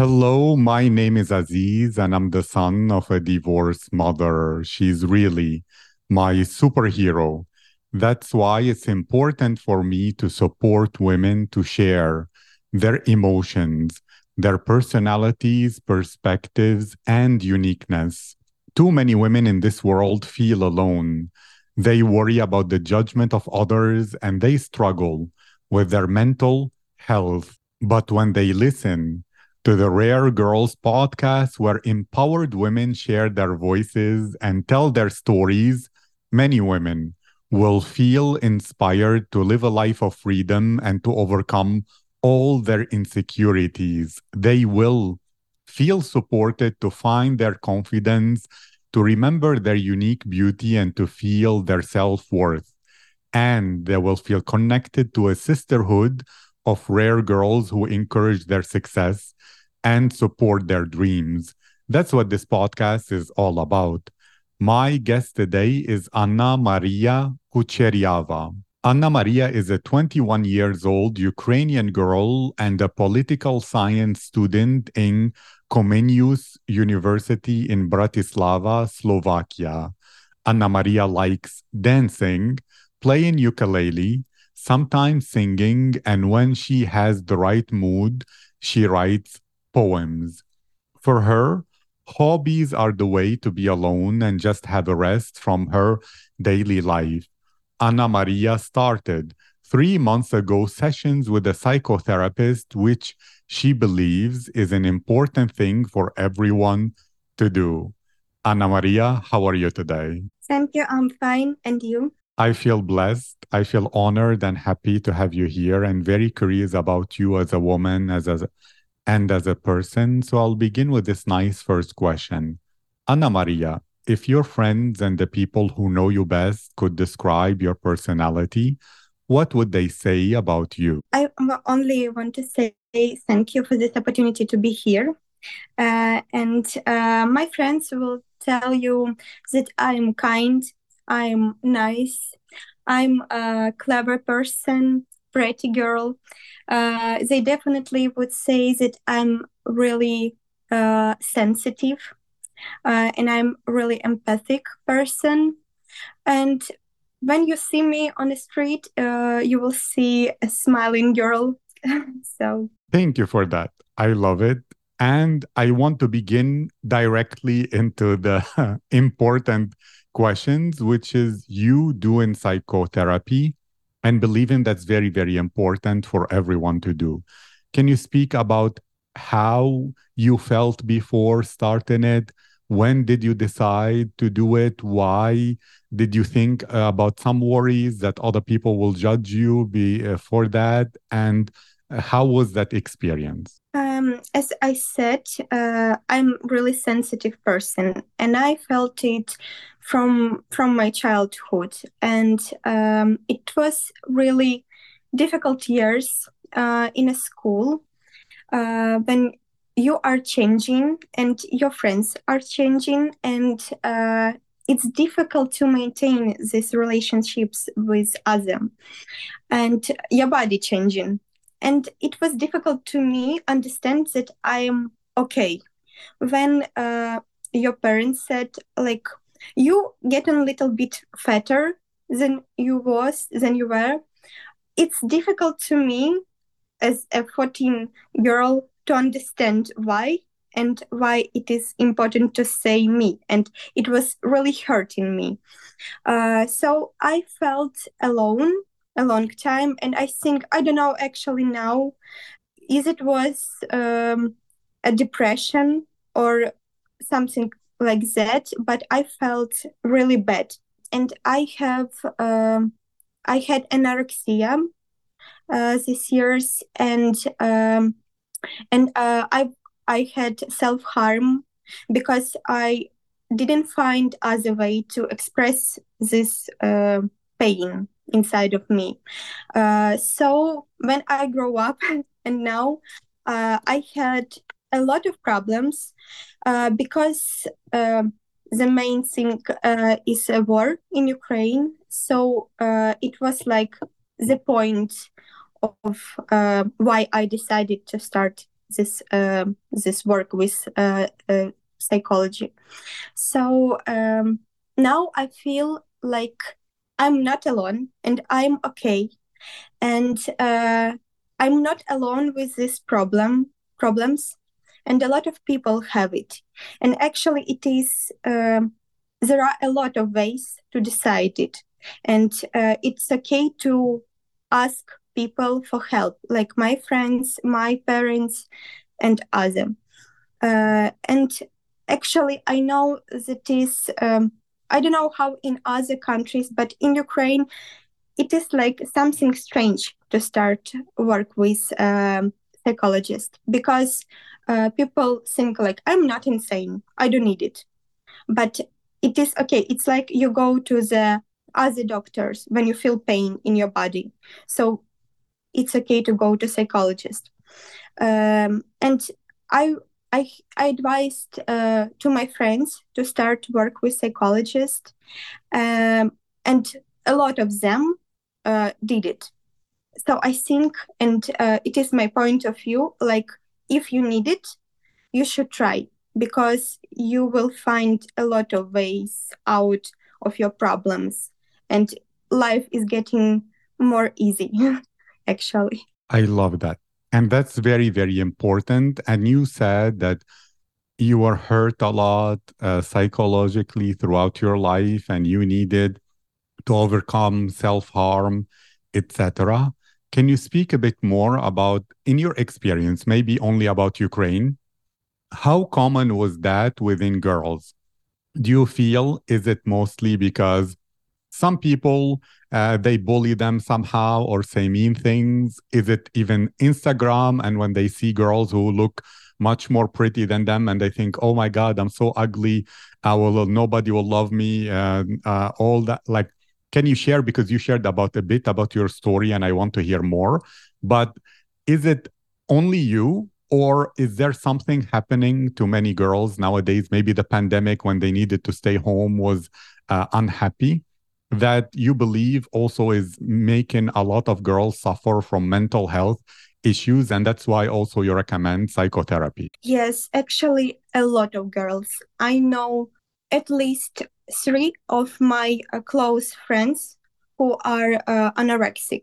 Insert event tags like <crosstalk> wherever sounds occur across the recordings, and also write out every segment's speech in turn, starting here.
Hello, my name is Aziz, and I'm the son of a divorced mother. She's really my superhero. That's why it's important for me to support women to share their emotions, their personalities, perspectives, and uniqueness. Too many women in this world feel alone. They worry about the judgment of others and they struggle with their mental health. But when they listen to the Rare Girls podcast, where empowered women share their voices and tell their stories, many women will feel inspired to live a life of freedom and to overcome all their insecurities. They will feel supported to find their confidence, to remember their unique beauty, and to feel their self worth. And they will feel connected to a sisterhood of rare girls who encourage their success and support their dreams. That's what this podcast is all about. My guest today is Anna Maria Kucheryava. Anna-Mariia is a 21 years old Ukrainian girl and a political science student in Comenius University in Bratislava, Slovakia. Anna-Mariia likes dancing, playing ukulele, sometimes singing, and when she has the right mood, she writes poems. For her, hobbies are the way to be alone and just have a rest from her daily life. Anna-Mariia started three months ago sessions with a psychotherapist, which she believes is an important thing for everyone to do. Anna-Mariia, how are you today? Thank you. I'm fine. And you? I feel blessed. I feel honored and happy to have you here and very curious about you as a woman, as a and as a person. So I'll begin with this nice first question. Anna-Mariia, if your friends and the people who know you best could describe your personality, what would they say about you? I only want to say thank you for this opportunity to be here. Uh, and uh, my friends will tell you that I'm kind, I'm nice, I'm a clever person, pretty girl, uh, they definitely would say that I'm really uh, sensitive uh, and I'm really empathic person. And when you see me on the street, uh, you will see a smiling girl. <laughs> so thank you for that. I love it. And I want to begin directly into the <laughs> important questions, which is you doing psychotherapy and believing that's very, very important for everyone to do. Can you speak about how you felt before starting it? When did you decide to do it? Why did you think uh, about some worries that other people will judge you be, uh, for that? And how was that experience? Um, as I said, uh, I'm really sensitive person, and I felt it from from my childhood, and um, it was really difficult years uh, in a school uh, when you are changing and your friends are changing, and uh, it's difficult to maintain these relationships with others, and your body changing and it was difficult to me understand that i am okay. When uh, your parents said like you get a little bit fatter than you was than you were it's difficult to me as a 14 girl to understand why and why it is important to say me. And it was really hurting me. Uh, so i felt alone a long time. And i think i don't know actually now is it was um, a depression or something like that but i felt really bad. And i have um, i had anorexia uh, this years and um, and uh, i i had self-harm because i didn't find other way to express this uh, pain inside of me. Uh, so when I grow up <laughs> and now uh, I had a lot of problems uh, because um, the main thing uh, is a war in Ukraine. So uh, it was like the point of uh, why I decided to start this uh, this work with psychology. So um, now I feel like I'm not alone and I'm okay, and uh, I'm not alone with this problem problems, and a lot of people have it. And actually, it is um, there are a lot of ways to decide it, and uh, it's okay to ask people for help, like my friends, my parents, and other. Uh, and actually, I know that is, um, I don't know how in other countries, but in Ukraine, it is like something strange to start work with um, psychologist because uh, people think like I'm not insane, I don't need it, but it is okay. It's like you go to the other doctors when you feel pain in your body. So it's okay to go to psychologist. Um, and I I, I advised uh, to my friends to start work with psychologists, um, and a lot of them uh, did it. So I think, and uh, it is my point of view, like if you need it, you should try because you will find a lot of ways out of your problems, and life is getting more easy. <laughs> actually. I love that. And that's very, very important. And you said that you were hurt a lot uh, psychologically throughout your life and you needed to overcome self-harm, etc. Can you speak a bit more about, in your experience, maybe only about Ukraine, how common was that within girls? Do you feel is it mostly because some people uh, they bully them somehow or say mean things. Is it even instagram? And when they see girls who look much more pretty than them and they think oh my god i'm so ugly. I will nobody will love me uh, uh, all that. Like can you share? Because you shared about a bit about your story and i want to hear more. But is it only you or is there something happening to many girls nowadays? Maybe the pandemic when they needed to stay home was uh, unhappy that you believe also is making a lot of girls suffer from mental health issues and that's why also you recommend psychotherapy. Yes actually a lot of girls. I know at least three of my uh, close friends who are uh, anorexic.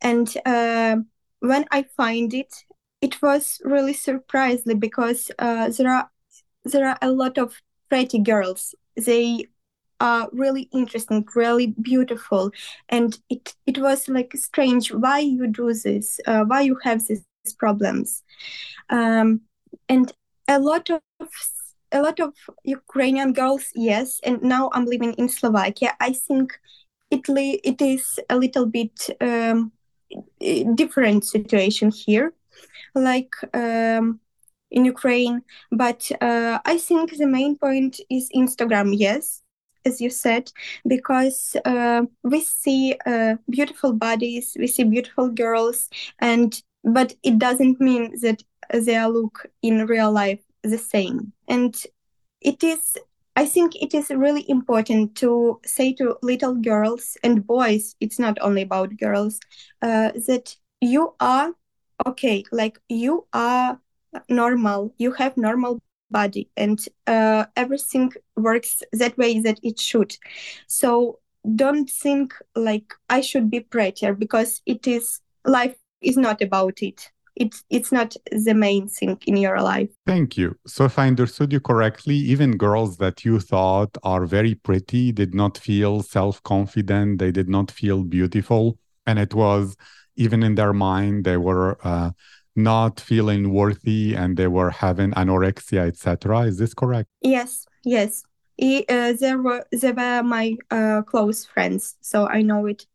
And uh, when i find it it was really surprisingly because uh, there are there are a lot of pretty girls. They uh, really interesting, really beautiful, and it it was like strange. Why you do this? Uh, why you have these problems? Um, and a lot of a lot of Ukrainian girls, yes. And now I'm living in Slovakia. I think Italy it is a little bit um, different situation here, like. Um, in Ukraine, but uh, I think the main point is Instagram. Yes, as you said, because uh, we see uh, beautiful bodies, we see beautiful girls, and but it doesn't mean that they look in real life the same. And it is, I think, it is really important to say to little girls and boys. It's not only about girls uh, that you are okay, like you are normal you have normal body. And uh, everything works that way that it should. So don't think like i should be prettier because it is life is not about it. It's it's not the main thing in your life. Thank you. So if i understood you correctly even girls that you thought are very pretty did not feel self-confident. They did not feel beautiful. And it was even in their mind they were uh, not feeling worthy and they were having anorexia etc is this correct? Yes yes. He, uh, they were they were my uh, close friends so i know it.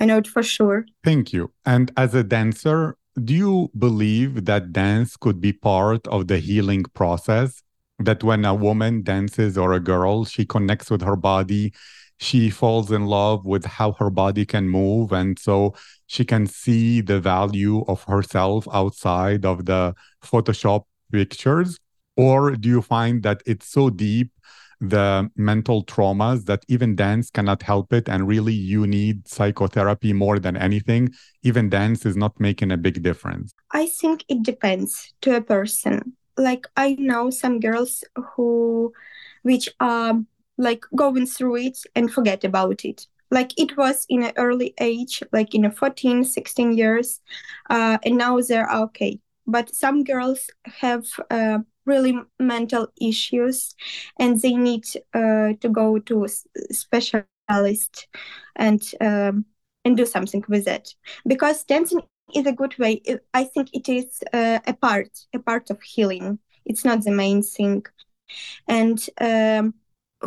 I know it for sure. Thank you. And as a dancer do you believe that dance could be part of the healing process? That when a woman dances or a girl she connects with her body she falls in love with how her body can move and so she can see the value of herself outside of the photoshop pictures? Or do you find that it's so deep the mental traumas that even dance cannot help it and really you need psychotherapy more than anything? Even dance is not making a big difference. I think it depends to a person. Like i know some girls who which are like going through it and forget about it. Like it was in an early age like in a 14 16 years uh, and now they're okay. But some girls have uh, really mental issues and they need uh, to go to a specialist and um, and do something with it. Because dancing is a good way i think it is uh, a part a part of healing. It's not the main thing. And um,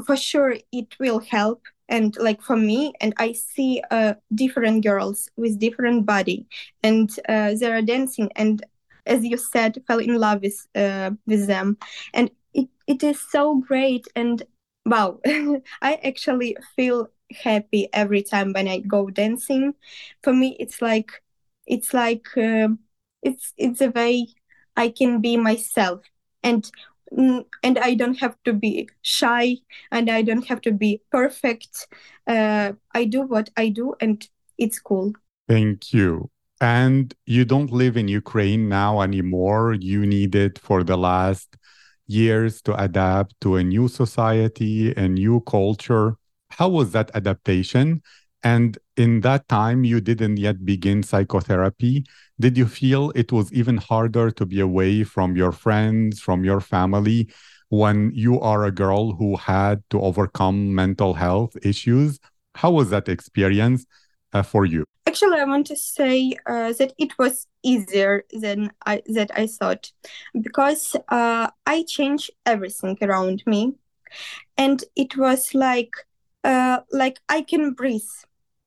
for sure it will help. And like for me and i see uh, different girls with different body. And uh, they are dancing. And as you said, fell in love with uh, with them, and it, it is so great. And wow, <laughs> I actually feel happy every time when I go dancing. For me, it's like it's like uh, it's it's a way I can be myself, and and I don't have to be shy, and I don't have to be perfect. Uh, I do what I do, and it's cool. Thank you. And you don't live in Ukraine now anymore. You needed for the last years to adapt to a new society, a new culture. How was that adaptation? And in that time, you didn't yet begin psychotherapy. Did you feel it was even harder to be away from your friends, from your family, when you are a girl who had to overcome mental health issues? How was that experience uh, for you? Actually, I want to say uh, that it was easier than I that I thought, because uh, I changed everything around me, and it was like uh, like I can breathe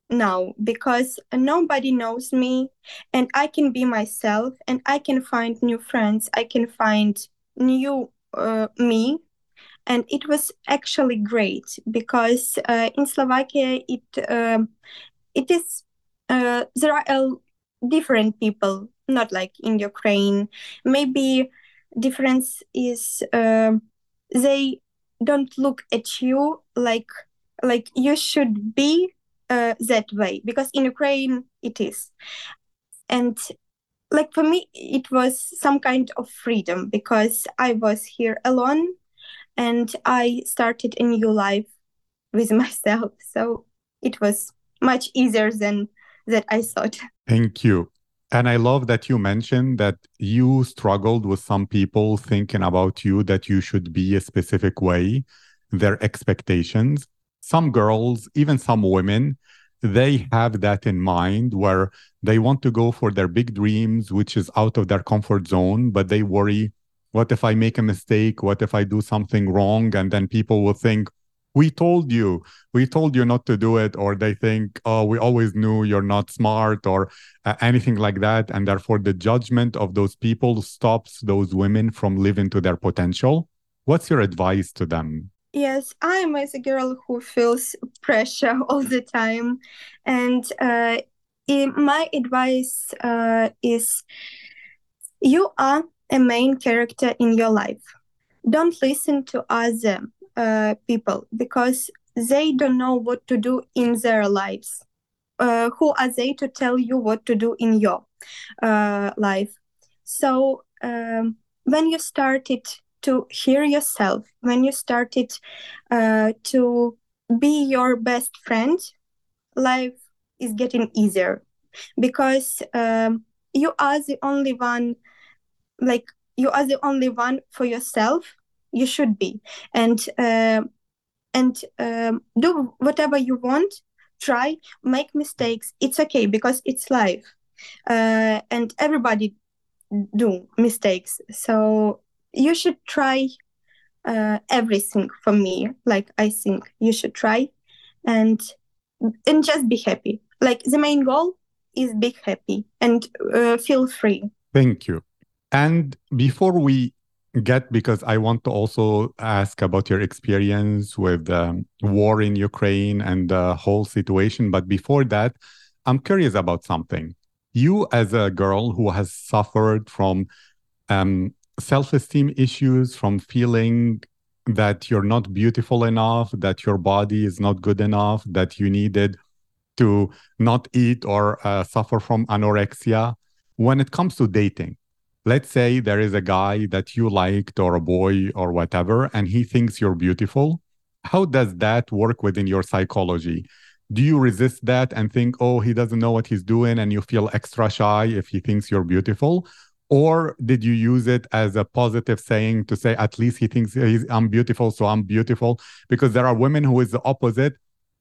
now because nobody knows me, and I can be myself, and I can find new friends. I can find new uh, me and it was actually great because uh, in Slovakia it um, it is uh, there are uh, different people, not like in Ukraine. Maybe difference is uh, they don't look at you like like you should be uh, that way because in Ukraine it is, and like for me it was some kind of freedom because I was here alone and I started a new life with <laughs> myself. So it was much easier than that I thought. Thank you. And I love that you mentioned that you struggled with some people thinking about you that you should be a specific way, their expectations. Some girls, even some women, they have that in mind where they want to go for their big dreams, which is out of their comfort zone, but they worry what if I make a mistake? What if I do something wrong? And then people will think, we told you. We told you not to do it. Or they think oh we always knew you're not smart or uh, anything like that. And therefore the judgment of those people stops those women from living to their potential. What's your advice to them yes i'm as a girl who feels pressure <laughs> all the time and uh, my advice uh, is you are a main character in your life don't listen to other uh, people because they don't know what to do in their lives. Uh, who are they to tell you what to do in your uh, life? So um, when you started to hear yourself, when you started uh, to be your best friend, life is getting easier because um, you are the only one, like you are the only one for yourself. You should be. And uh, and um, do whatever you want. Try. Make mistakes. It's okay because it's life. Uh, and everybody do mistakes. So you should try uh, everything for me like i think you should try and and just be happy like the main goal is be happy and uh, feel free thank you and before we get because I want to also ask about your experience with the war in Ukraine and the whole situation. But before that, I'm curious about something. You, as a girl who has suffered from um, self esteem issues, from feeling that you're not beautiful enough, that your body is not good enough, that you needed to not eat or uh, suffer from anorexia. When it comes to dating, let's say there is a guy that you liked or a boy or whatever, and he thinks you're beautiful. How does that work within your psychology? Do you resist that and think, oh, he doesn't know what he's doing, and you feel extra shy if he thinks you're beautiful? Or did you use it as a positive saying to say at least he thinks i'm beautiful so i'm beautiful because there are women who is the opposite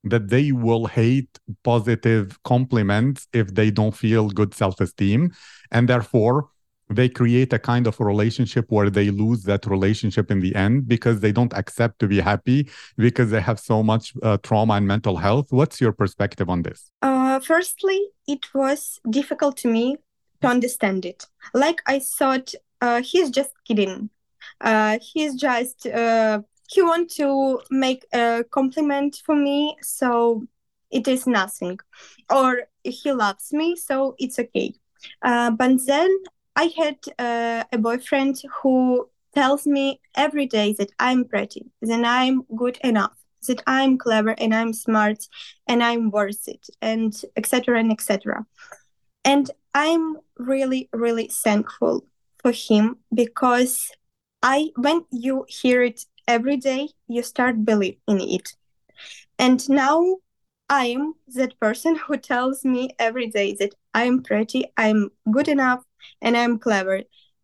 that they will hate positive compliments if they don't feel good self-esteem and therefore they create a kind of relationship where they lose that relationship in the end because they don't accept to be happy because they have so much uh, trauma and mental health. What's your perspective on this? Uh, firstly it was difficult to me to understand it. Like I thought, uh, he's just kidding. Uh, he's just uh, he want to make a compliment for me, so it is nothing. Or he loves me, so it's okay. Uh, but then I had uh, a boyfriend who tells me every day that I'm pretty, that I'm good enough, that I'm clever and I'm smart and I'm worth it, and etc. and etc. And I'm really, really thankful for him because I when you hear it every day, you start believe in it. And now I'm that person <laughs> who tells me every day that I'm pretty, I'm good enough, and I'm clever.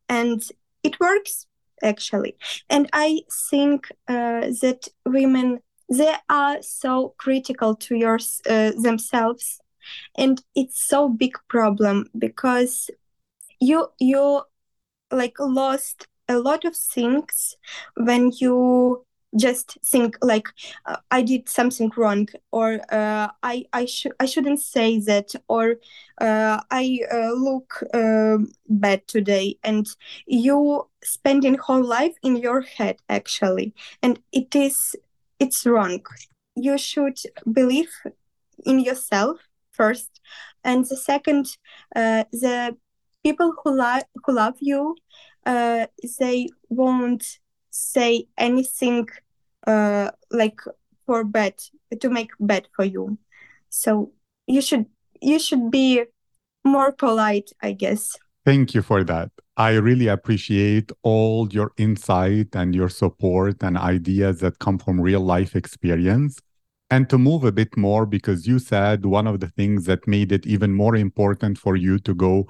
And it works actually. And I think uh, that women they are so critical to your uh, themselves and it's so big problem because you you like lost a lot of things when you just think like uh, i did something wrong or uh, i i should i shouldn't say that or uh, i uh, look um, bad today. And you spending whole life in your head actually. And it is it's wrong. You should believe in yourself first. And the second uh, the people who love who love you uh, they won't say anything uh, like for bad to make bad for you. So you should you should be more polite i guess. Thank you for that. I really appreciate all your insight and your support and ideas that come from real life experience and to move a bit more, because you said one of the things that made it even more important for you to go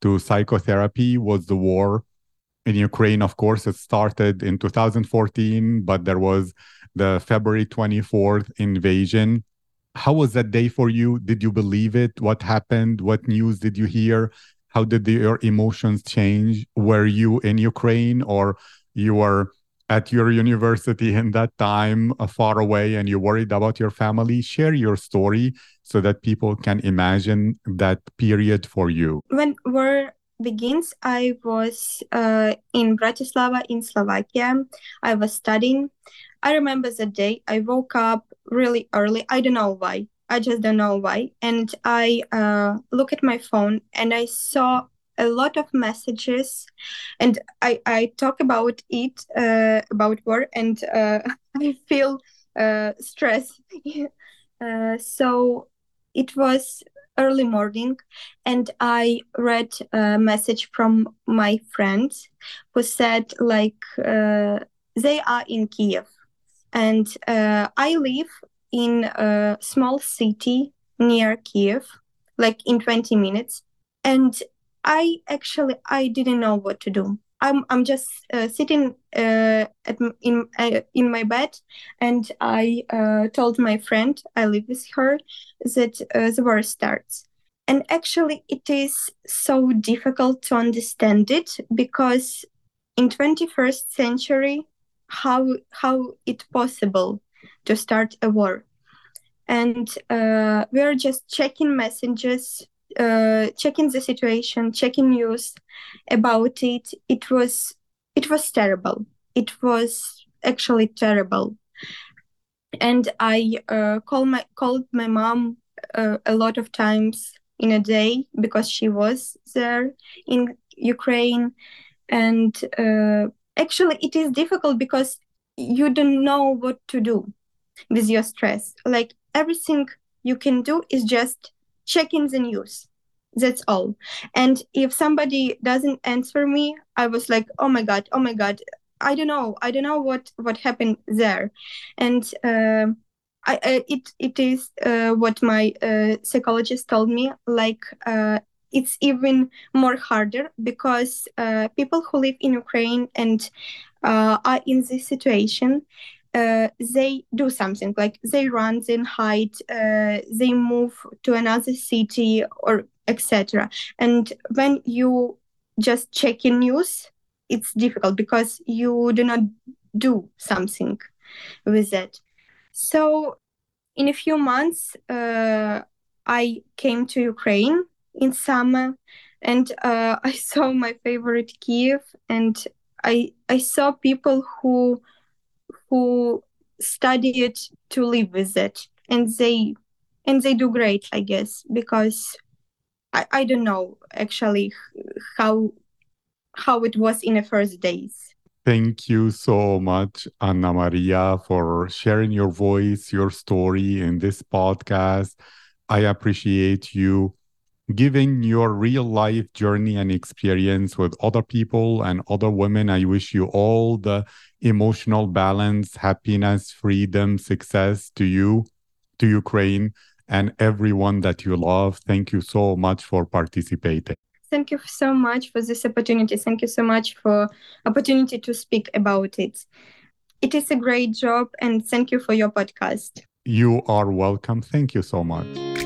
to psychotherapy was the war in Ukraine. Of course, it started in 2014, but there was the February 24th invasion. How was that day for you? Did you believe it? What happened? What news did you hear? How did the, your emotions change? Were you in Ukraine or you were at your university in that time uh, far away and you're worried about your family share your story so that people can imagine that period for you. When war begins i was uh, in bratislava in slovakia. I was studying. I remember the day i woke up really early. I don't know why. I just don't know why. And i uh, look at my phone and i saw a lot of messages and i i talk about it uh, about war and uh, <laughs> i feel uh, stress. <laughs> Uh, so it was early morning and i read a message from my friends who said like uh, they are in kiev and uh, i live in a small city near kiev like in 20 minutes and I actually I didn't know what to do. I'm I'm just uh, sitting uh, at in uh, in my bed, and I uh, told my friend I live with her that uh, the war starts. And actually, it is so difficult to understand it because in 21st century, how how it possible to start a war? And uh, we're just checking messages uh, checking the situation, checking news about it. It was it was terrible. It was actually terrible. And I uh, called my called my mom uh, a lot of times in a day because she was there in Ukraine. And uh, actually, it is difficult because you don't know what to do with your stress. Like everything you can do is just check in the news. That's all. And if somebody doesn't answer me, I was like, oh my God, oh my God. I don't know. I don't know what what happened there. And uh, I, I, it it is uh, what my uh, psychologist told me. Like uh, it's even more harder because uh, people who live in Ukraine and uh, are in this situation, uh, they do something like they run, they hide, they move to another city or etc. And when you just check in news, it's difficult because you do not do something with that. So, in a few months, uh, I came to Ukraine in summer, and uh, <laughs> I saw my favorite Kiev, and I I saw people who who studied to live with it, and they and they do great, I guess, because I, I don't know actually how how it was in the first days. Thank you so much, Anna-Mariia, for sharing your voice, your story in this podcast. I appreciate you giving your real life journey and experience with other people and other women. I wish you all the emotional balance, happiness, freedom, success to you, to Ukraine, and everyone that you love. Thank you so much for participating. Thank you so much for this opportunity. Thank you so much for opportunity to speak about it. It is a great job and thank you for your podcast. You are welcome. Thank you so much.